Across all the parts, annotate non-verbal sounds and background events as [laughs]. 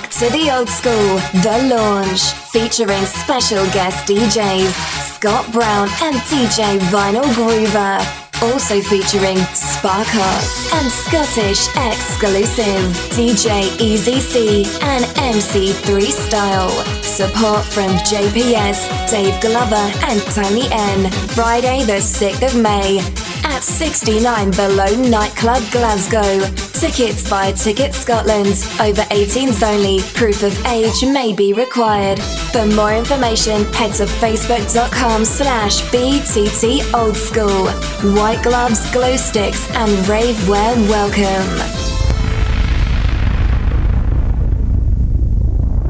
back to the old school, The Launch, featuring special guest DJs Scott Brown and DJ Vinyl Groover. Also featuring Sparkos and Scottish exclusive DJ Easy C and MC Freestyle. Support from JPS, Dave Glover, and Tony N. Friday, the 6th of May at 69 Below Nightclub Glasgow. Tickets via Ticket Scotland. Over 18s only. Proof of age may be required. For more information, head to facebook.com slash BTT Old School. White gloves, glow sticks, and rave wear welcome.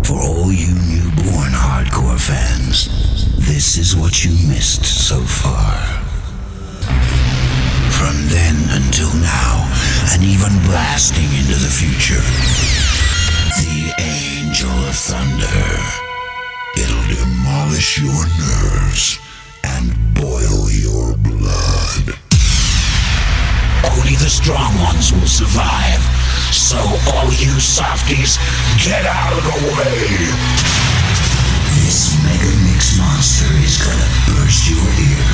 For all you newborn hardcore fans, this is what you missed so far. From then until now, and even blasting into the future, the Angel of Thunder. It'll demolish your nerves and boil your blood. Only the strong ones will survive. So all you softies, get out of the way! This mega mix monster is gonna burst your eardrums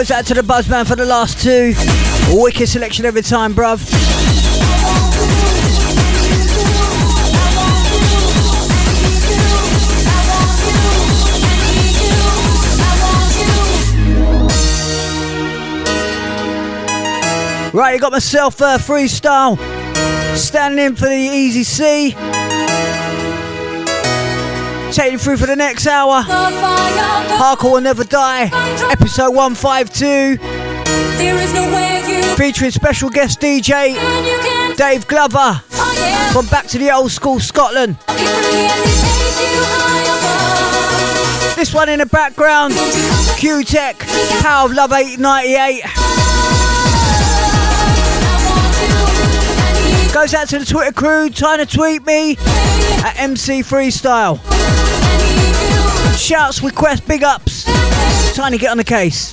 Goes out to the Buzzman for the last two. Wicked selection every time, bruv. Right, you got myself uh, freestyle. Standing in for the Easy C. Taking you through for the next hour. Hardcore will never die. Episode 152. There is no way you Featuring special guest DJ Dave Glover from back to the old school Scotland. This one in the background, Q-Tex, Power of Love 898. Goes out to the Twitter crew, trying to tweet me at MC Freestyle. Shouts, requests, big ups. Trying to get on the case.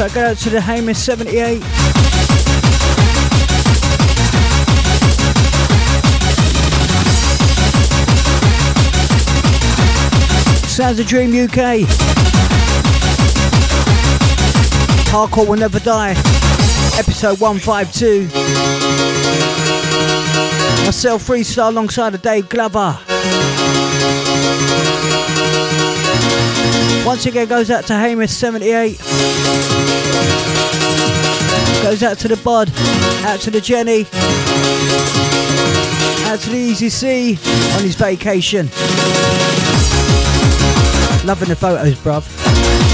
I go out to the Hamish 78. Sounds a Dream UK. Hardcore will never die. Episode 152. Myself freestyle alongside of Dave Glover. Once again goes out to Hamish 78. Goes out to the Bod, out to the Jenny, out to the Easy C on his vacation. Loving the photos, bruv.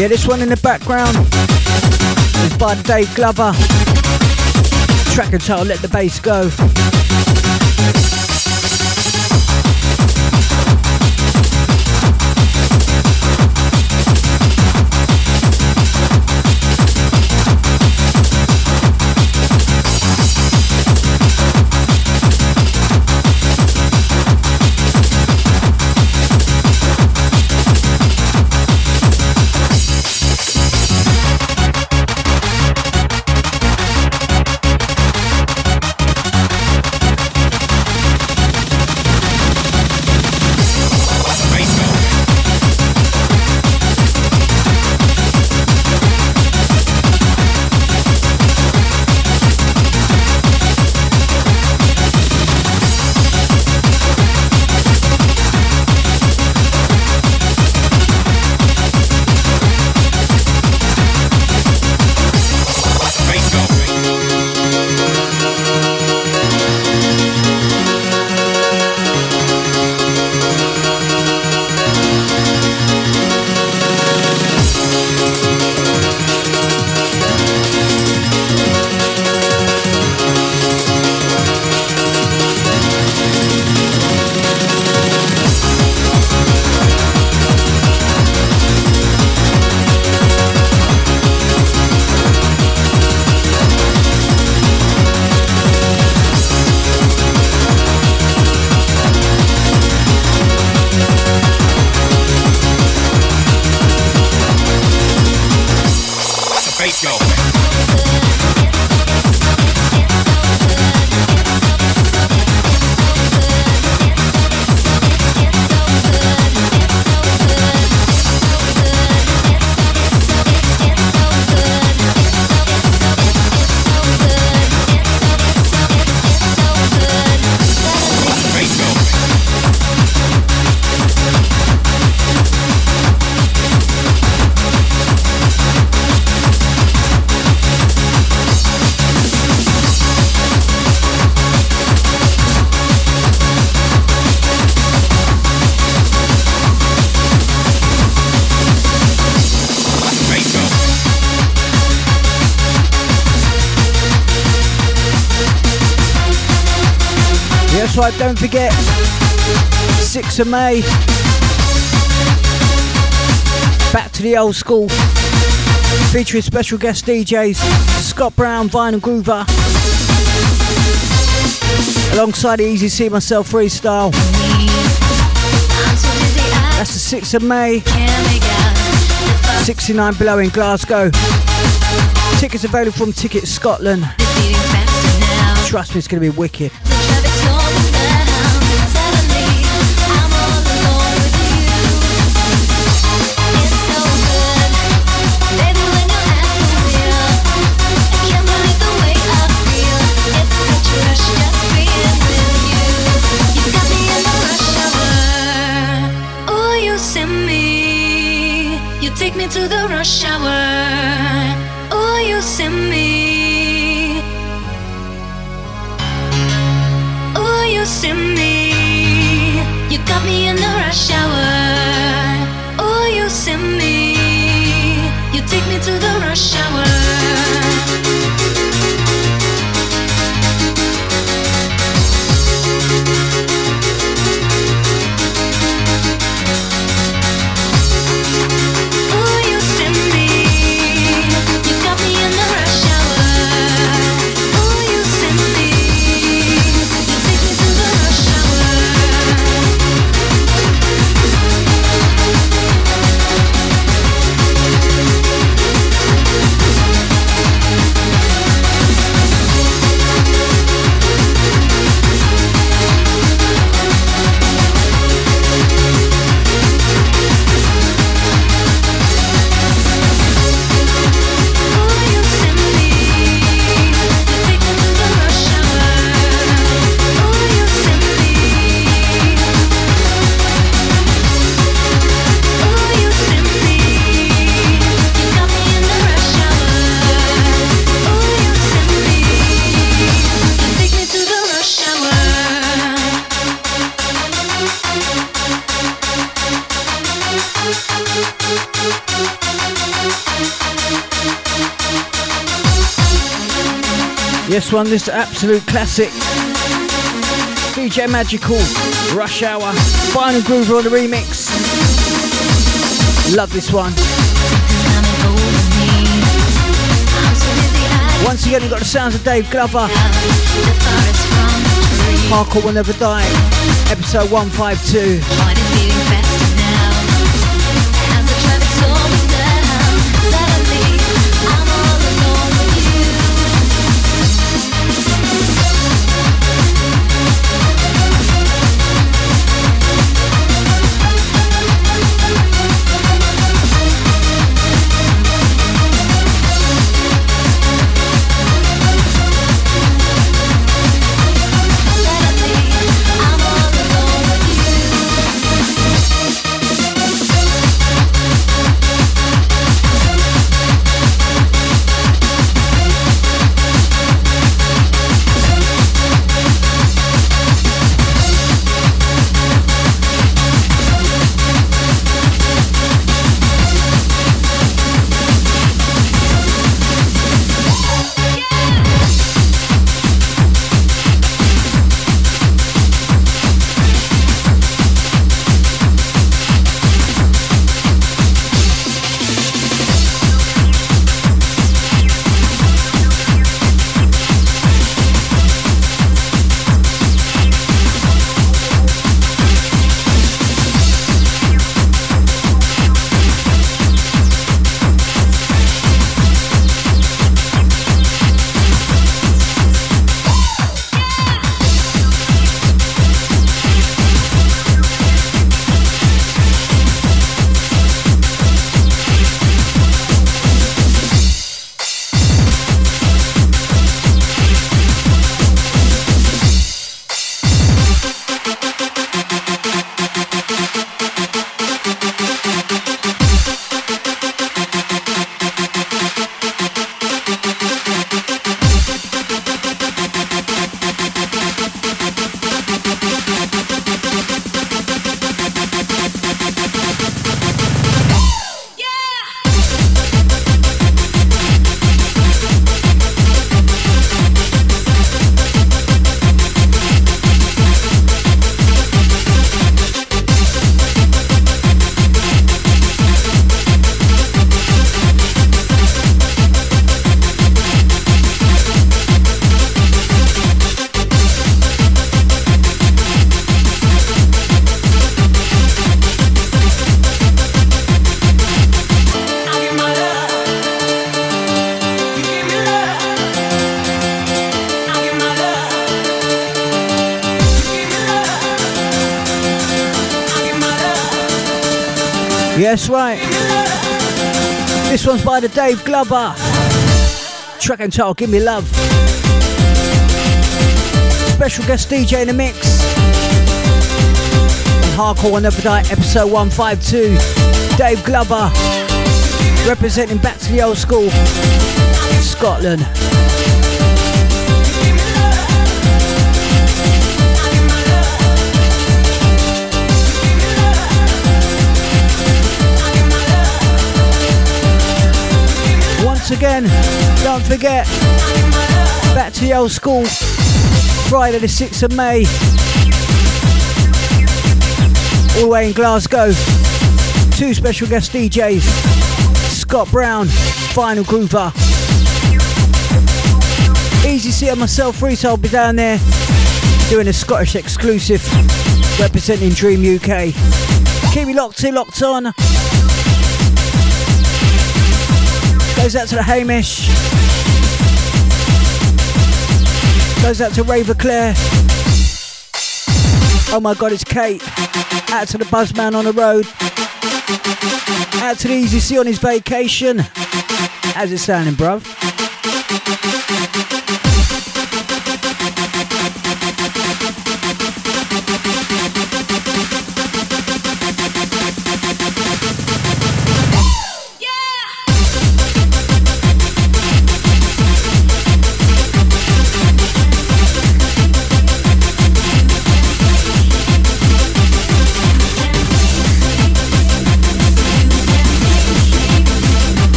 Yeah, this one in the background is by Dave Glover. Track and title, Let the Bass Go. Don't forget, 6th of May, back to the old school, featuring special guest DJs Scott Brown, Vinyl Groover, alongside Easy C myself, Freestyle. That's the 6th of May, 69 below in Glasgow. Tickets available from Ticket Scotland. Trust me, it's going to be wicked. Rush hour. Oh, you send me. Oh, you send me. You got me in the rush hour. Oh, you send me. You take me to the rush hour. One, this absolute classic. DJ Magical, Rush Hour, Vinyl Groover on the remix. Love this one. Once again, you got the sounds of Dave Glover. Hardcore will never die. Episode 152. Yes, right. This one's by the Dave Glover. Track and title, Give Me Love. Special guest DJ in the mix. On Hardcore Will Never Die, episode 152. Dave Glover. representing back to the old school, Scotland. Again, don't forget, back to the old school, Friday the 6th of May, all the way in Glasgow. Two special guest DJs, Scott Brown, Vinyl Groover. Easy C and myself, Rita will be down there doing a Scottish exclusive representing Dream UK. Keep me locked in, locked on. Goes out to the Hamish. Goes out to Raver Claire. Oh my god, it's Kate. Out to the Buzzman on the road. Out to the Easy C on his vacation. How's it sounding, bruv?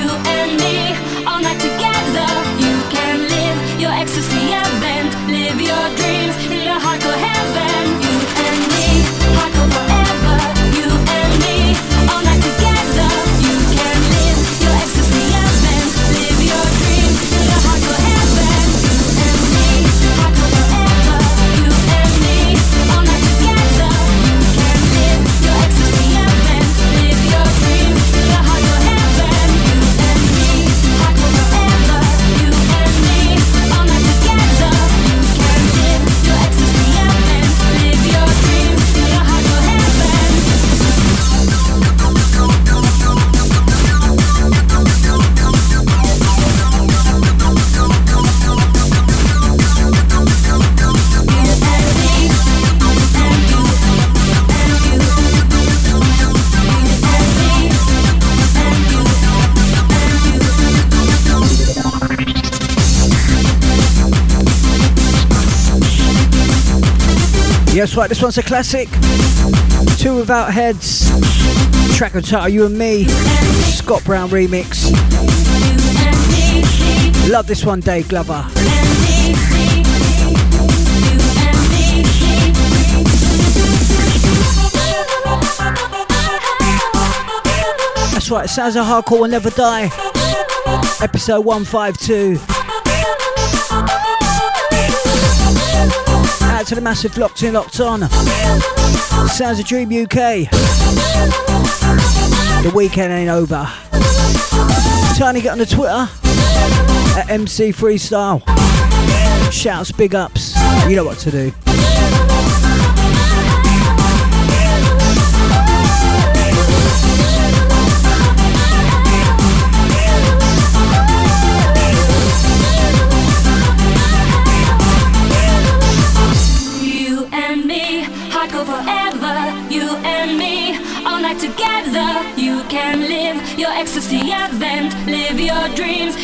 You and me, all night together. Yes, right, this one's a classic. Two Without Heads. Track and title, You and Me. Scott Brown remix. Love this one, Dave Glover. That's right, it Sounds of Hardcore Will Never Die. Episode 152. To the massive locked in, locked on. Sounds of Dream UK. The weekend ain't over. Tiny get on the Twitter at MC Freestyle. Shouts, big ups. You know what to do.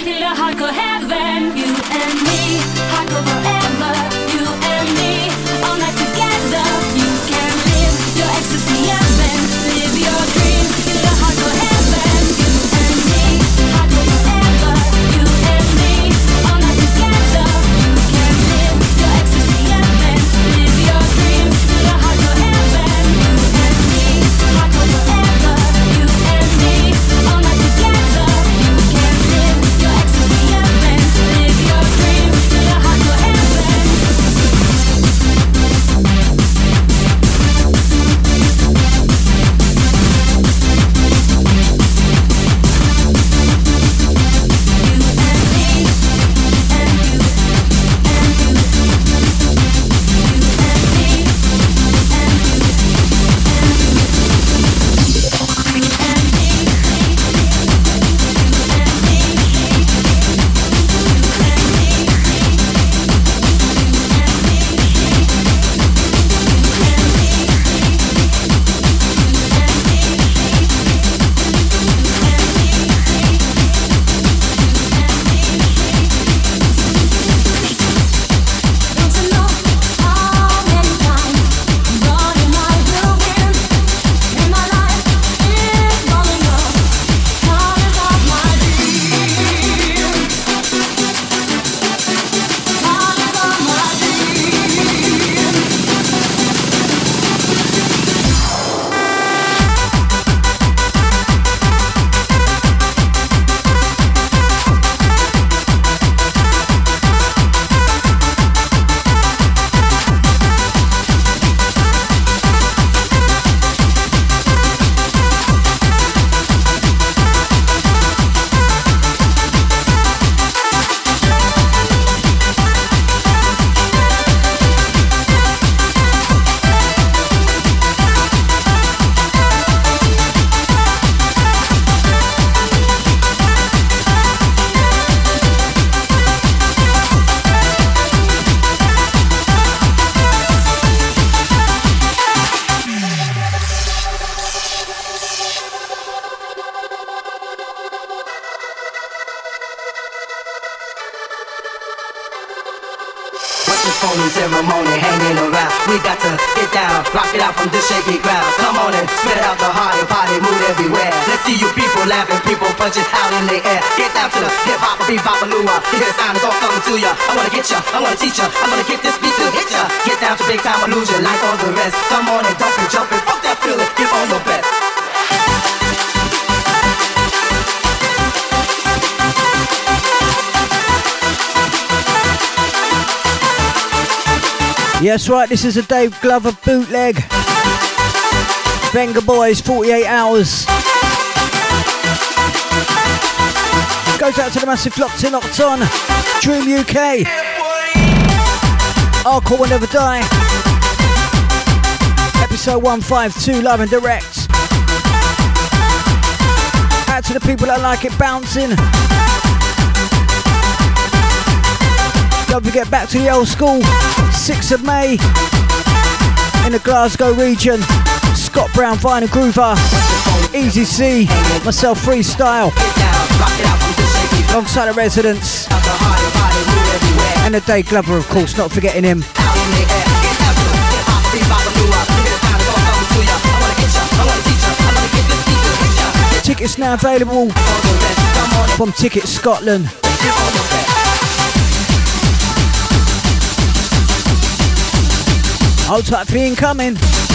In the hardcore right, this is a Dave Glover bootleg. Vengaboys, 48 hours. Goes out to the massive locked in, locked. Dream UK. Hardcore will never die. Episode 152, live and direct. Out to the people that like it bouncing. Don't forget back to the old school. 6th of May in the Glasgow region. Scott Brown, Vinyl Groover, Easy C, myself Freestyle, alongside the residents, and the Dave Glover, of course, not forgetting him. Tickets now available from Ticket Scotland. Hold tight for the.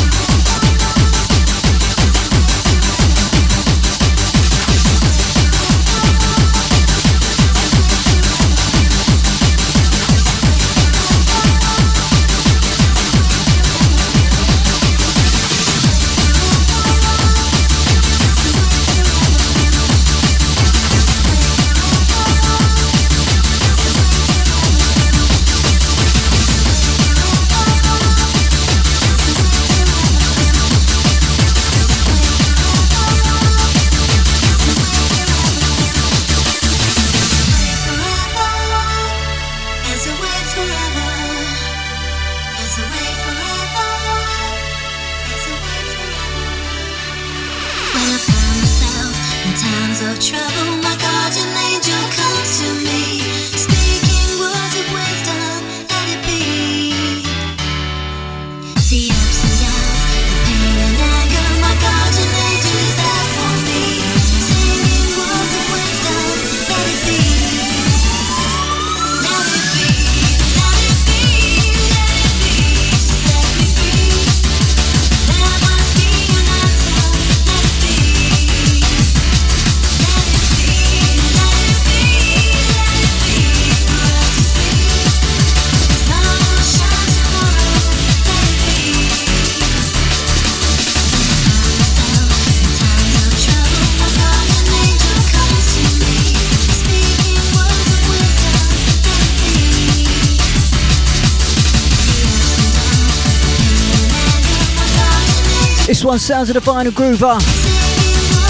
One sounds of the Vinyl Groover,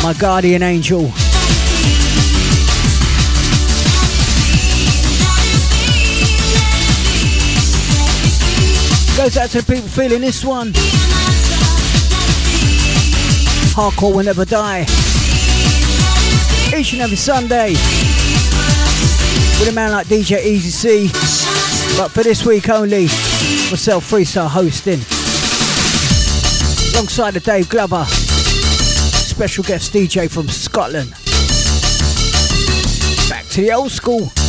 my guardian angel. Goes out to the people feeling this one. Hardcore will never die. Each and every Sunday. With a man like DJ Easy C. But for this week only, myself freestyle hosting alongside the Dave Glover, special guest DJ from Scotland. Back to the old school.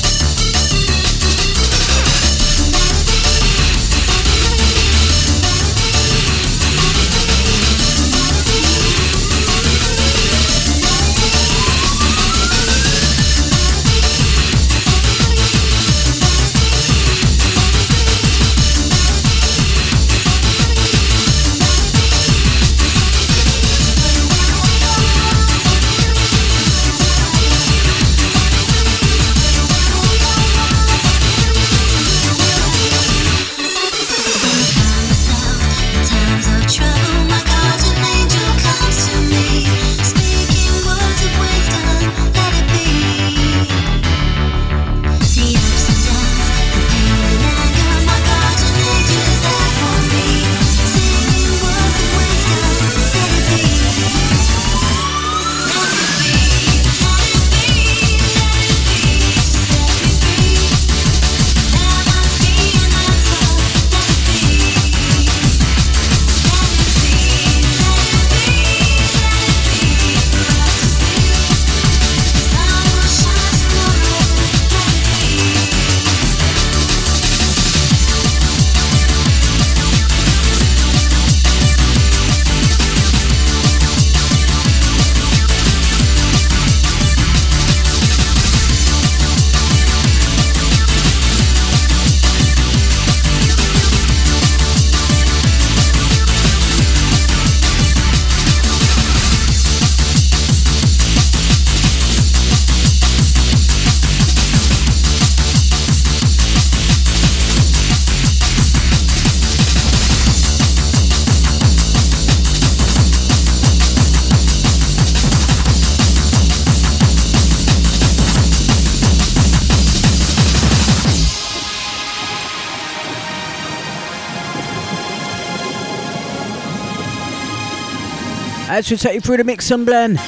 Take you through the mix and blend.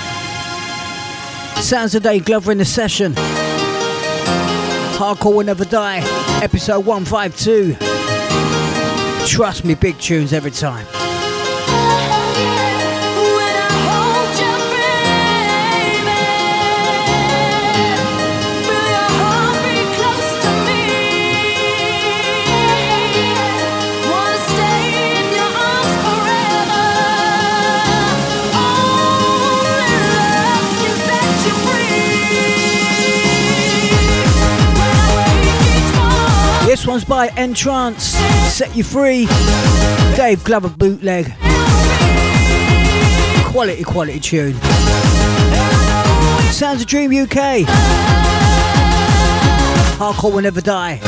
Sounds of Dave Glover in the session. Hardcore will never die. Episode 152. Trust me, big tunes every time. By N-Trance. Set You Free. Dave Glover bootleg. Quality, quality tune. Sounds of Dream UK. Hardcore will never die.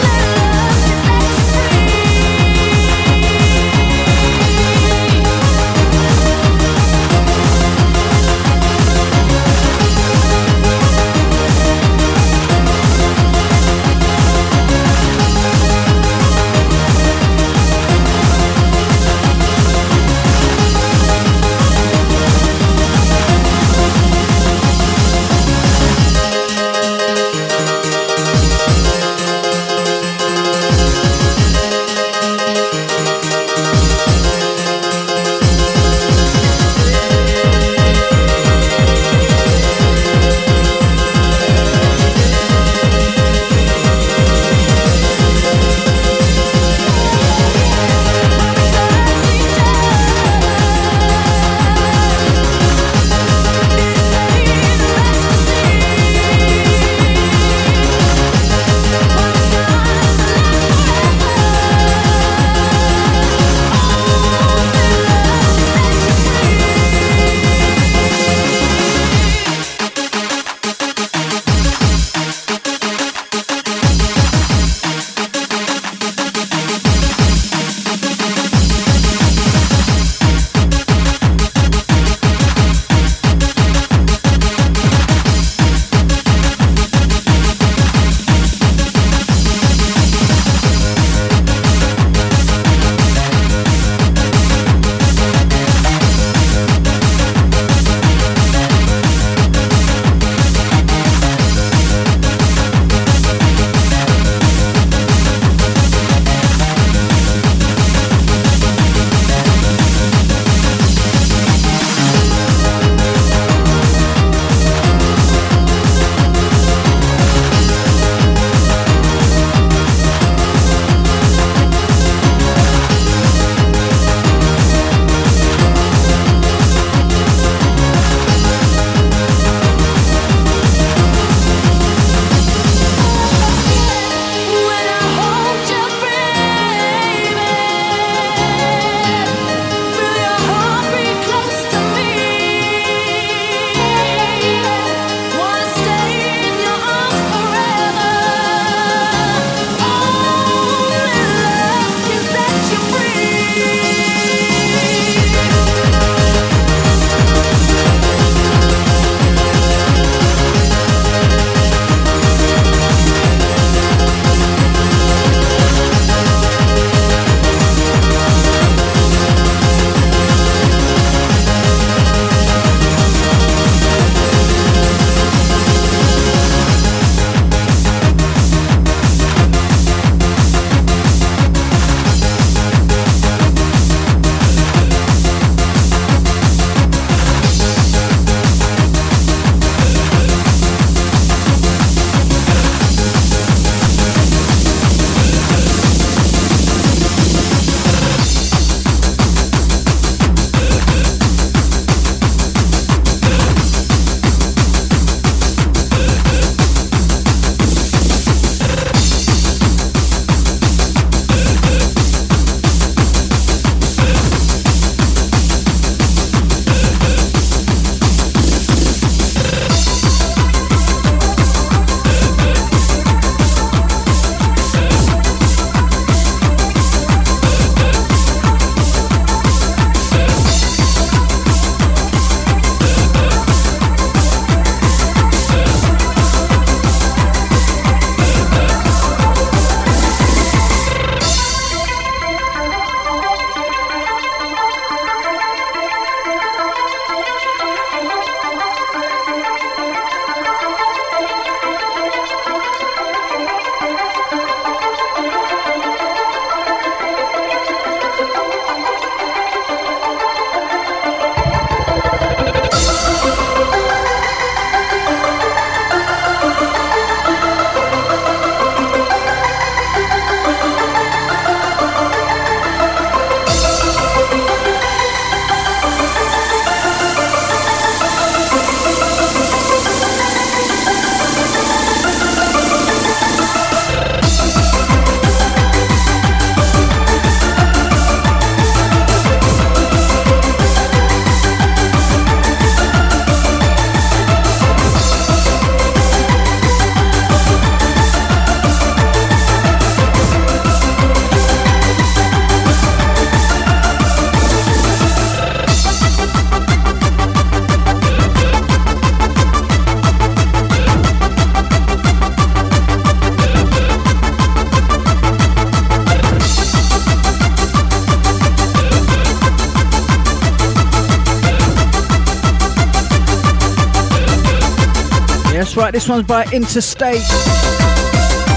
This one's by Interstate.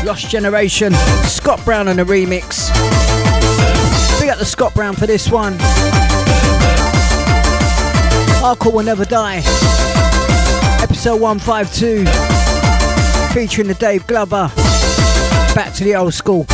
Lost Generation. Scott Brown on a remix. Big up the Scott Brown for this one. Hardcore will never die. Episode 152. Featuring the Dave Glover. Back to the old school.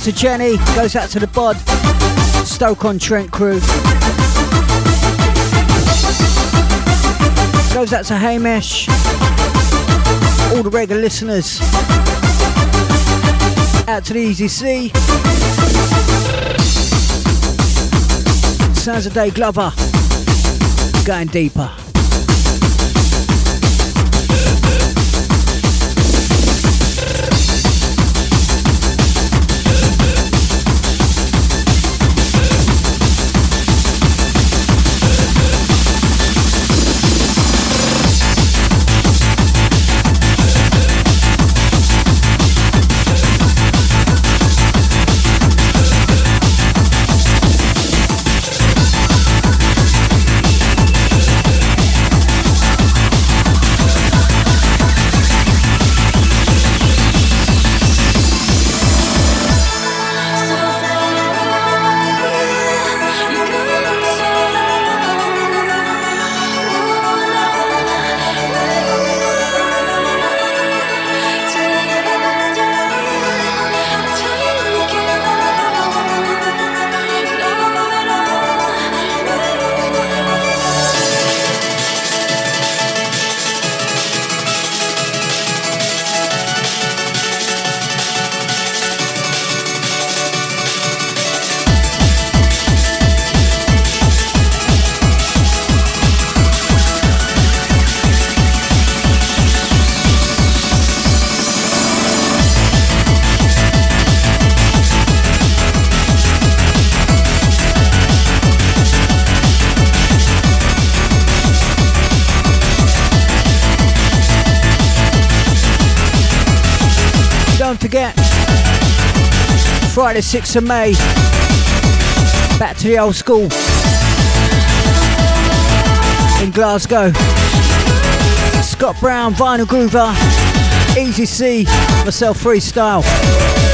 Out to Jenny, goes out to the Bod, Stoke on Trent crew. Goes out to Hamish, all the regular listeners. Out to the Easy C. Sounds of Dave Glover. Going deeper. 26th of May. Back to the old school in Glasgow. Scott Brown, Vinyl Groover, Easy C, myself freestyle,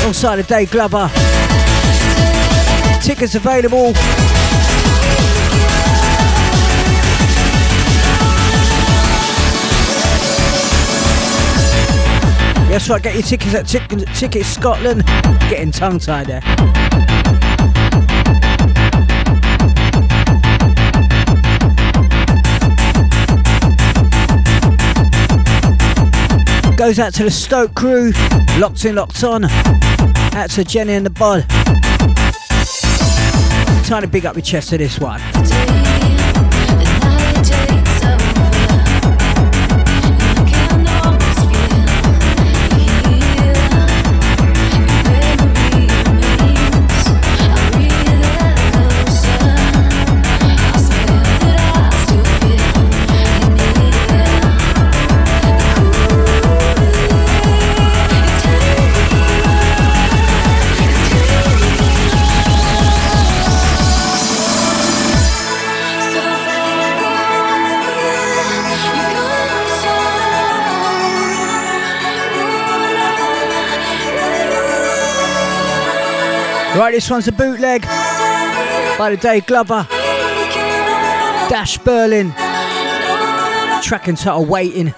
alongside the Dave Glover. Tickets available That's right, get your tickets at Tick- Tickets Scotland. Getting tongue tied there. Goes out to the Stoke crew, locked in, locked on. Out to Jenny and the Bod. Trying to big up your chest to this one. Right, this one's a bootleg by the Dave Glover. Dash Berlin. Track title Waiting.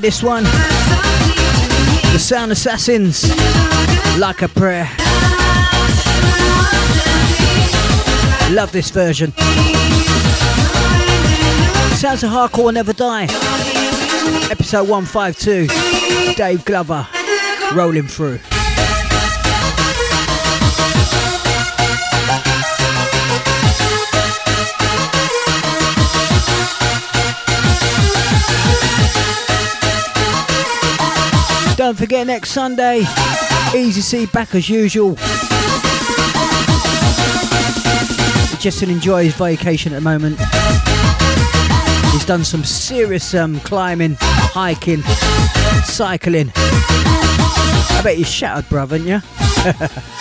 This one. The Sound Assassins. Like a prayer. Love this version. Sounds of Hardcore will Never Die. Episode 152. Dave Glover. Rolling through. Don't forget next Sunday, Easy C back as usual. Just to enjoy his vacation at the moment. He's done some serious um, climbing, hiking, cycling. I bet you're shattered, bruv, haven't you? [laughs]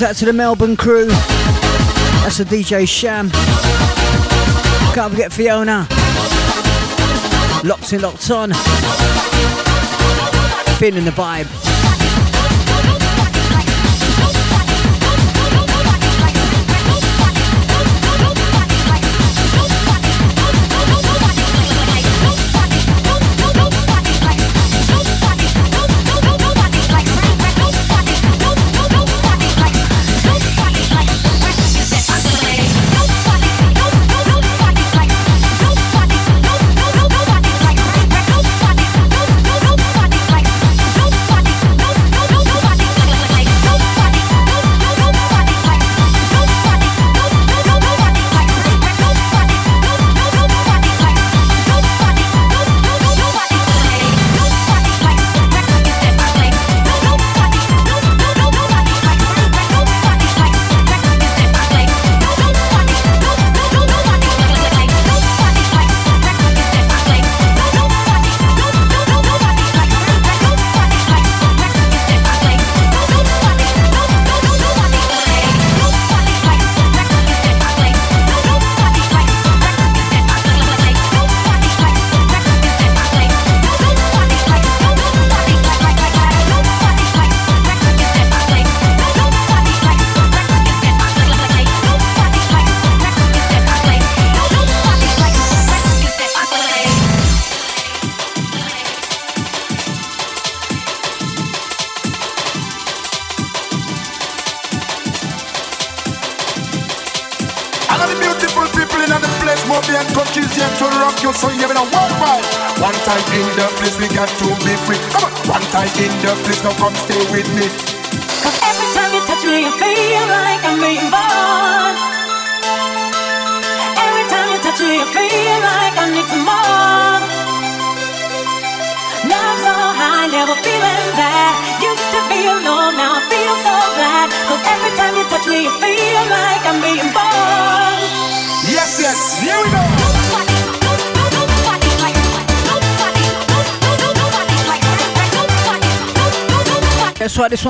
Goes out to the Melbourne crew. That's the DJ Sham. Can't forget Fiona. Locked in, locked on. Feeling the vibe.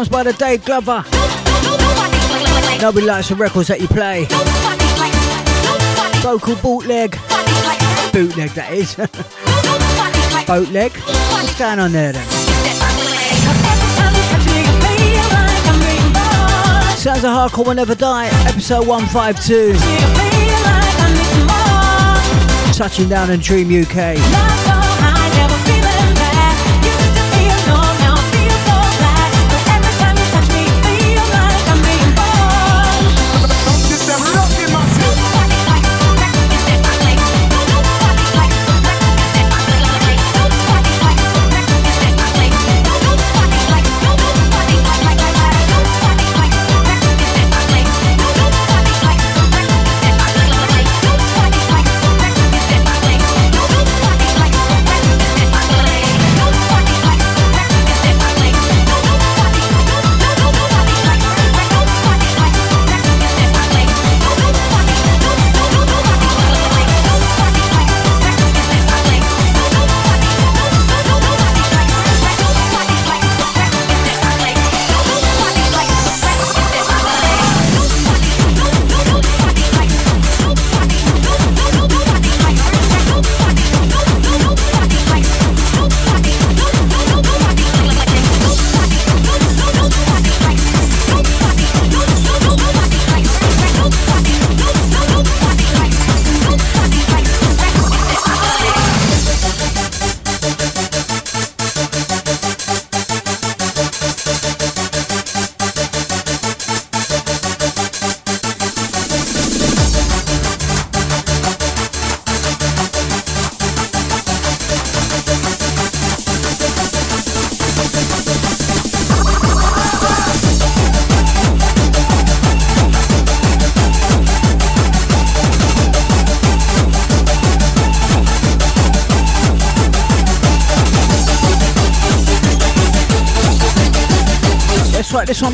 One's by the Dave Glover. Nobody likes the records that you play. Vocal bootleg. Bootleg, that is. [laughs] Bootleg. What's going on there then? Sounds of Hardcore Will Never Die, episode 152. Touching down in Dream UK.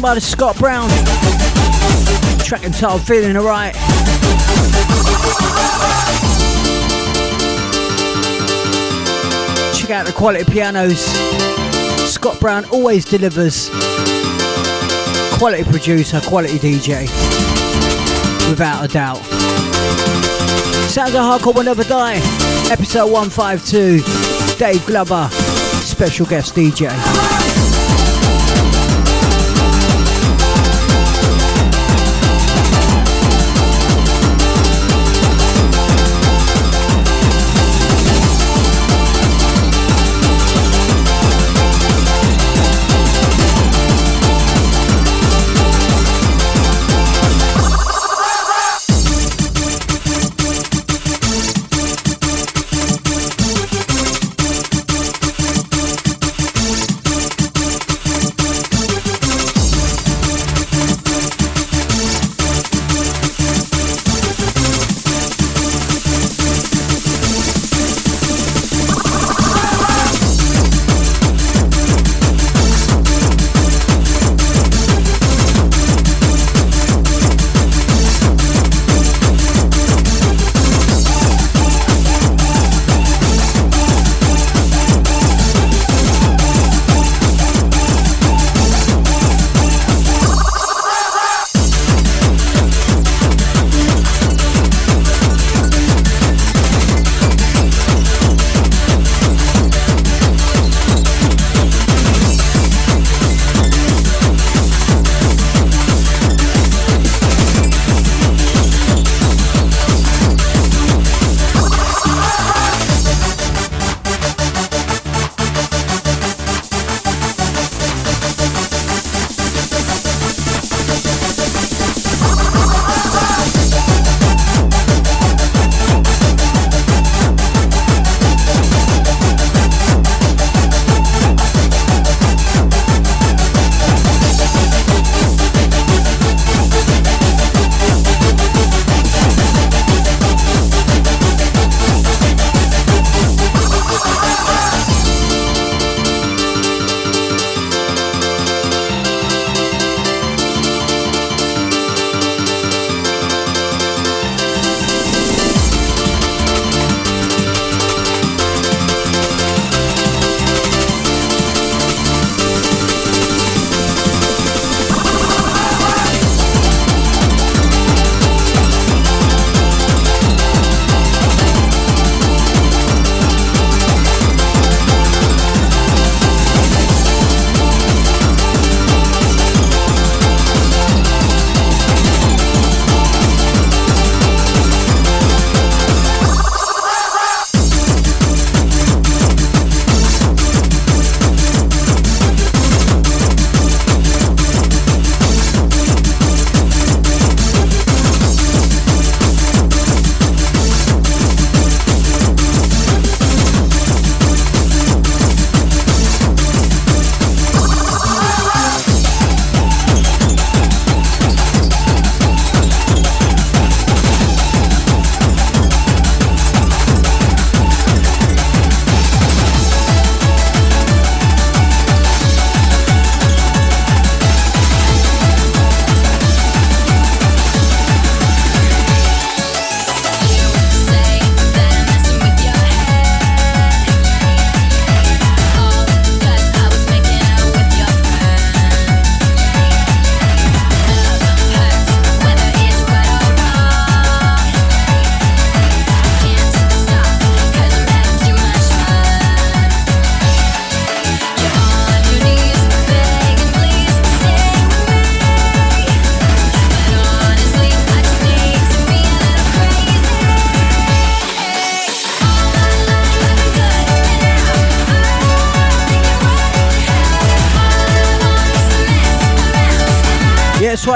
By the Scott Brown. Track entitled Feeling Alright. Check out the quality pianos. Scott Brown always delivers. Quality producer, quality DJ. Without a doubt. Sounds of Hardcore Will Never Die. Episode 152. Dave Glover. Special guest DJ.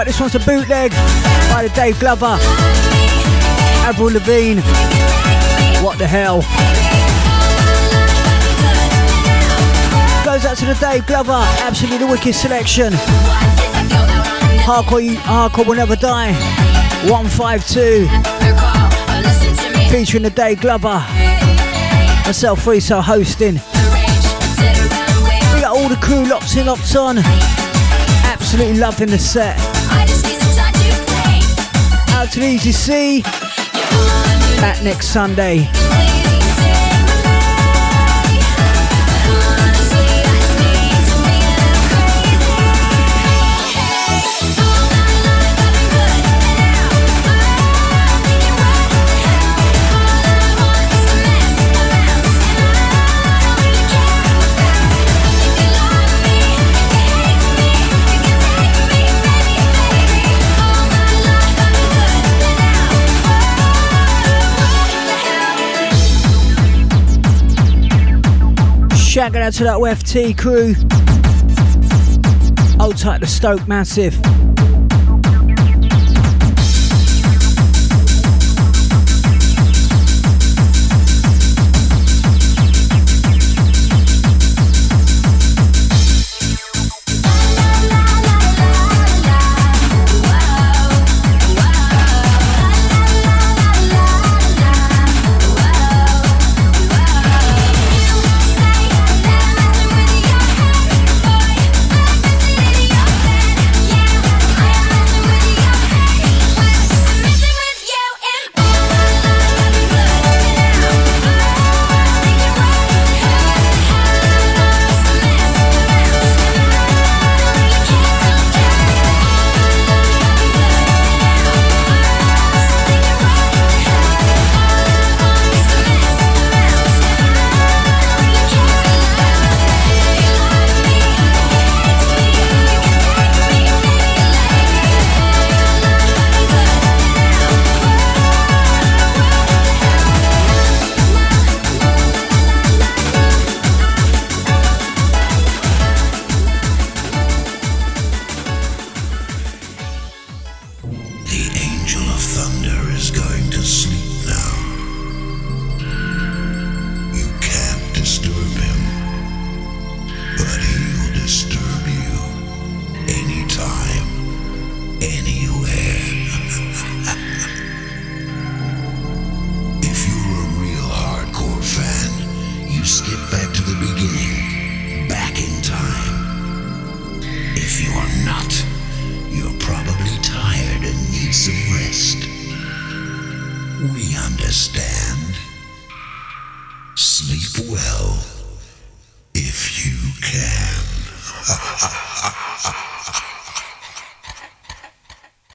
Right, this one's a bootleg by the Dave Glover. Avril Lavigne. What the hell? Goes out to the Dave Glover. Absolutely the wicked selection. Hardcore, hardcore will never die. 152. Featuring the Dave Glover. Myself, Freestyle hosting. We got all the crew locked in, locked on Absolutely loving the set. Out to Easy C. Back next Sunday. Shout out to that OFT crew. Old tight the Stoke Massive.